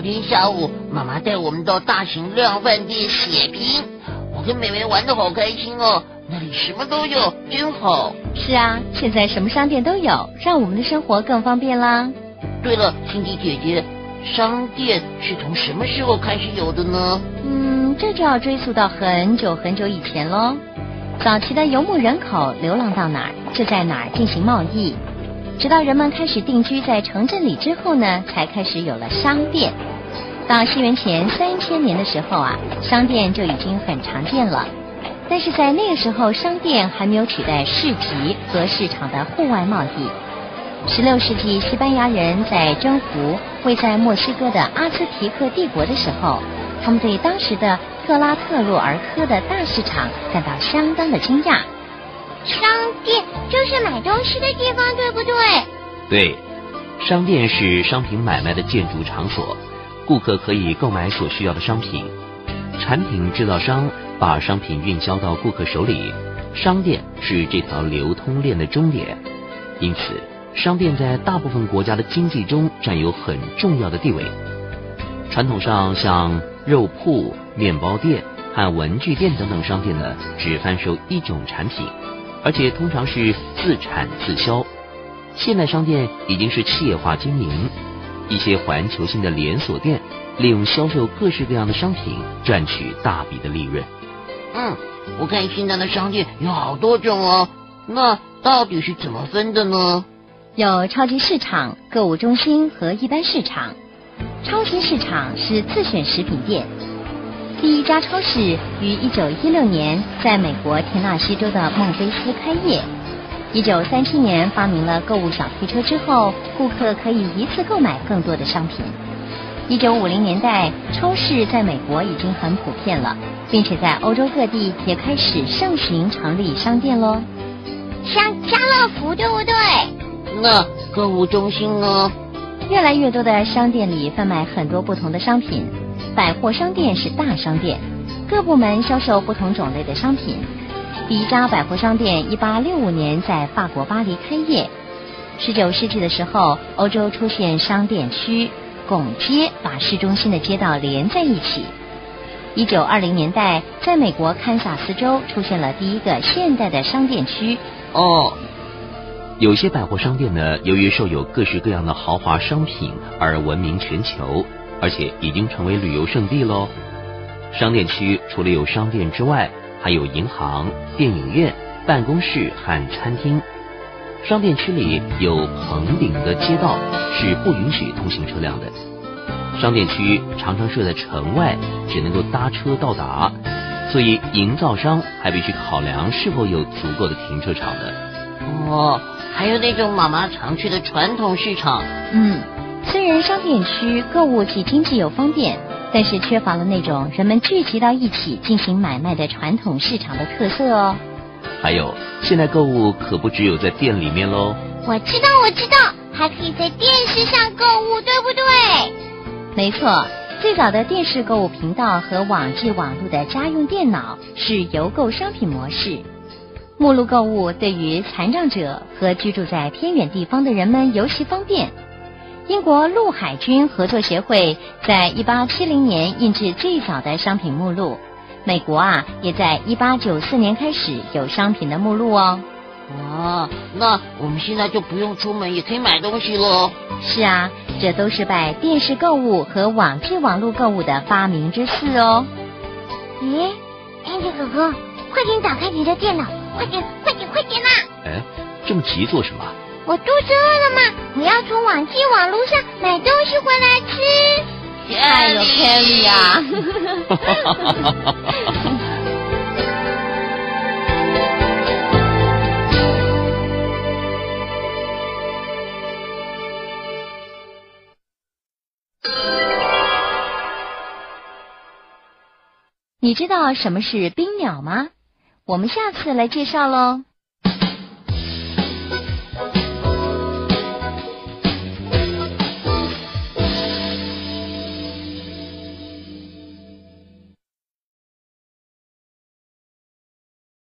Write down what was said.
天下午妈妈带我们到大型量饭店血拼，我跟妹妹玩的好开心哦，那里什么都有，真好。是啊，现在什么商店都有，让我们的生活更方便啦。对了，辛迪姐姐，商店是从什么时候开始有的呢？嗯，这就要追溯到很久很久以前喽。早期的游牧人口流浪到哪儿，就在哪儿进行贸易。直到人们开始定居在城镇里之后呢，才开始有了商店。到西元前三千年的时候啊，商店就已经很常见了。但是在那个时候，商店还没有取代市集和市场的户外贸易。十六世纪，西班牙人在征服位在墨西哥的阿兹提克帝国的时候，他们对当时的特拉特洛尔科的大市场感到相当的惊讶。商店就是买东西的地方，对不对？对，商店是商品买卖的建筑场所，顾客可以购买所需要的商品，产品制造商把商品运销到顾客手里，商店是这条流通链的终点。因此，商店在大部分国家的经济中占有很重要的地位。传统上，像肉铺、面包店和文具店等等商店呢，只贩售一种产品。而且通常是自产自销，现代商店已经是企业化经营，一些环球性的连锁店利用销售各式各样的商品赚取大笔的利润。嗯，我看现在的商店有好多种哦，那到底是怎么分的呢？有超级市场、购物中心和一般市场。超级市场是自选食品店。第一家超市于一九一六年在美国田纳西州的孟菲斯开业。一九三七年发明了购物小推车之后，顾客可以一次购买更多的商品。一九五零年代，超市在美国已经很普遍了，并且在欧洲各地也开始盛行成立商店喽。像家乐福，对不对？那购物中心呢？越来越多的商店里贩卖很多不同的商品。百货商店是大商店，各部门销售不同种类的商品。第一家百货商店一八六五年在法国巴黎开业。十九世纪的时候，欧洲出现商店区，拱街把市中心的街道连在一起。一九二零年代，在美国堪萨斯州出现了第一个现代的商店区。哦，有些百货商店呢，由于售有各式各样的豪华商品而闻名全球。而且已经成为旅游胜地喽。商店区除了有商店之外，还有银行、电影院、办公室和餐厅。商店区里有棚顶的街道是不允许通行车辆的。商店区常常设在城外，只能够搭车到达，所以营造商还必须考量是否有足够的停车场的。哦，还有那种妈妈常去的传统市场。嗯。虽然商店区购物既经济又方便，但是缺乏了那种人们聚集到一起进行买卖的传统市场的特色哦。还有，现在购物可不只有在店里面喽。我知道，我知道，还可以在电视上购物，对不对？没错，最早的电视购物频道和网际网络的家用电脑是邮购商品模式。目录购物对于残障者和居住在偏远地方的人们尤其方便。英国陆海军合作协会在一八七零年印制最早的商品目录，美国啊也在一八九四年开始有商品的目录哦。哦，那我们现在就不用出门也可以买东西喽。是啊，这都是拜电视购物和网际网络购物的发明之赐哦。咦，安迪哥哥，快点打开你的电脑，快点，快点，快点呐！哎，这么急做什么？我肚子饿了吗？我要从网际网络上买东西回来吃。哎呦，Kelly 呀！你知道什么是冰鸟吗？我们下次来介绍喽。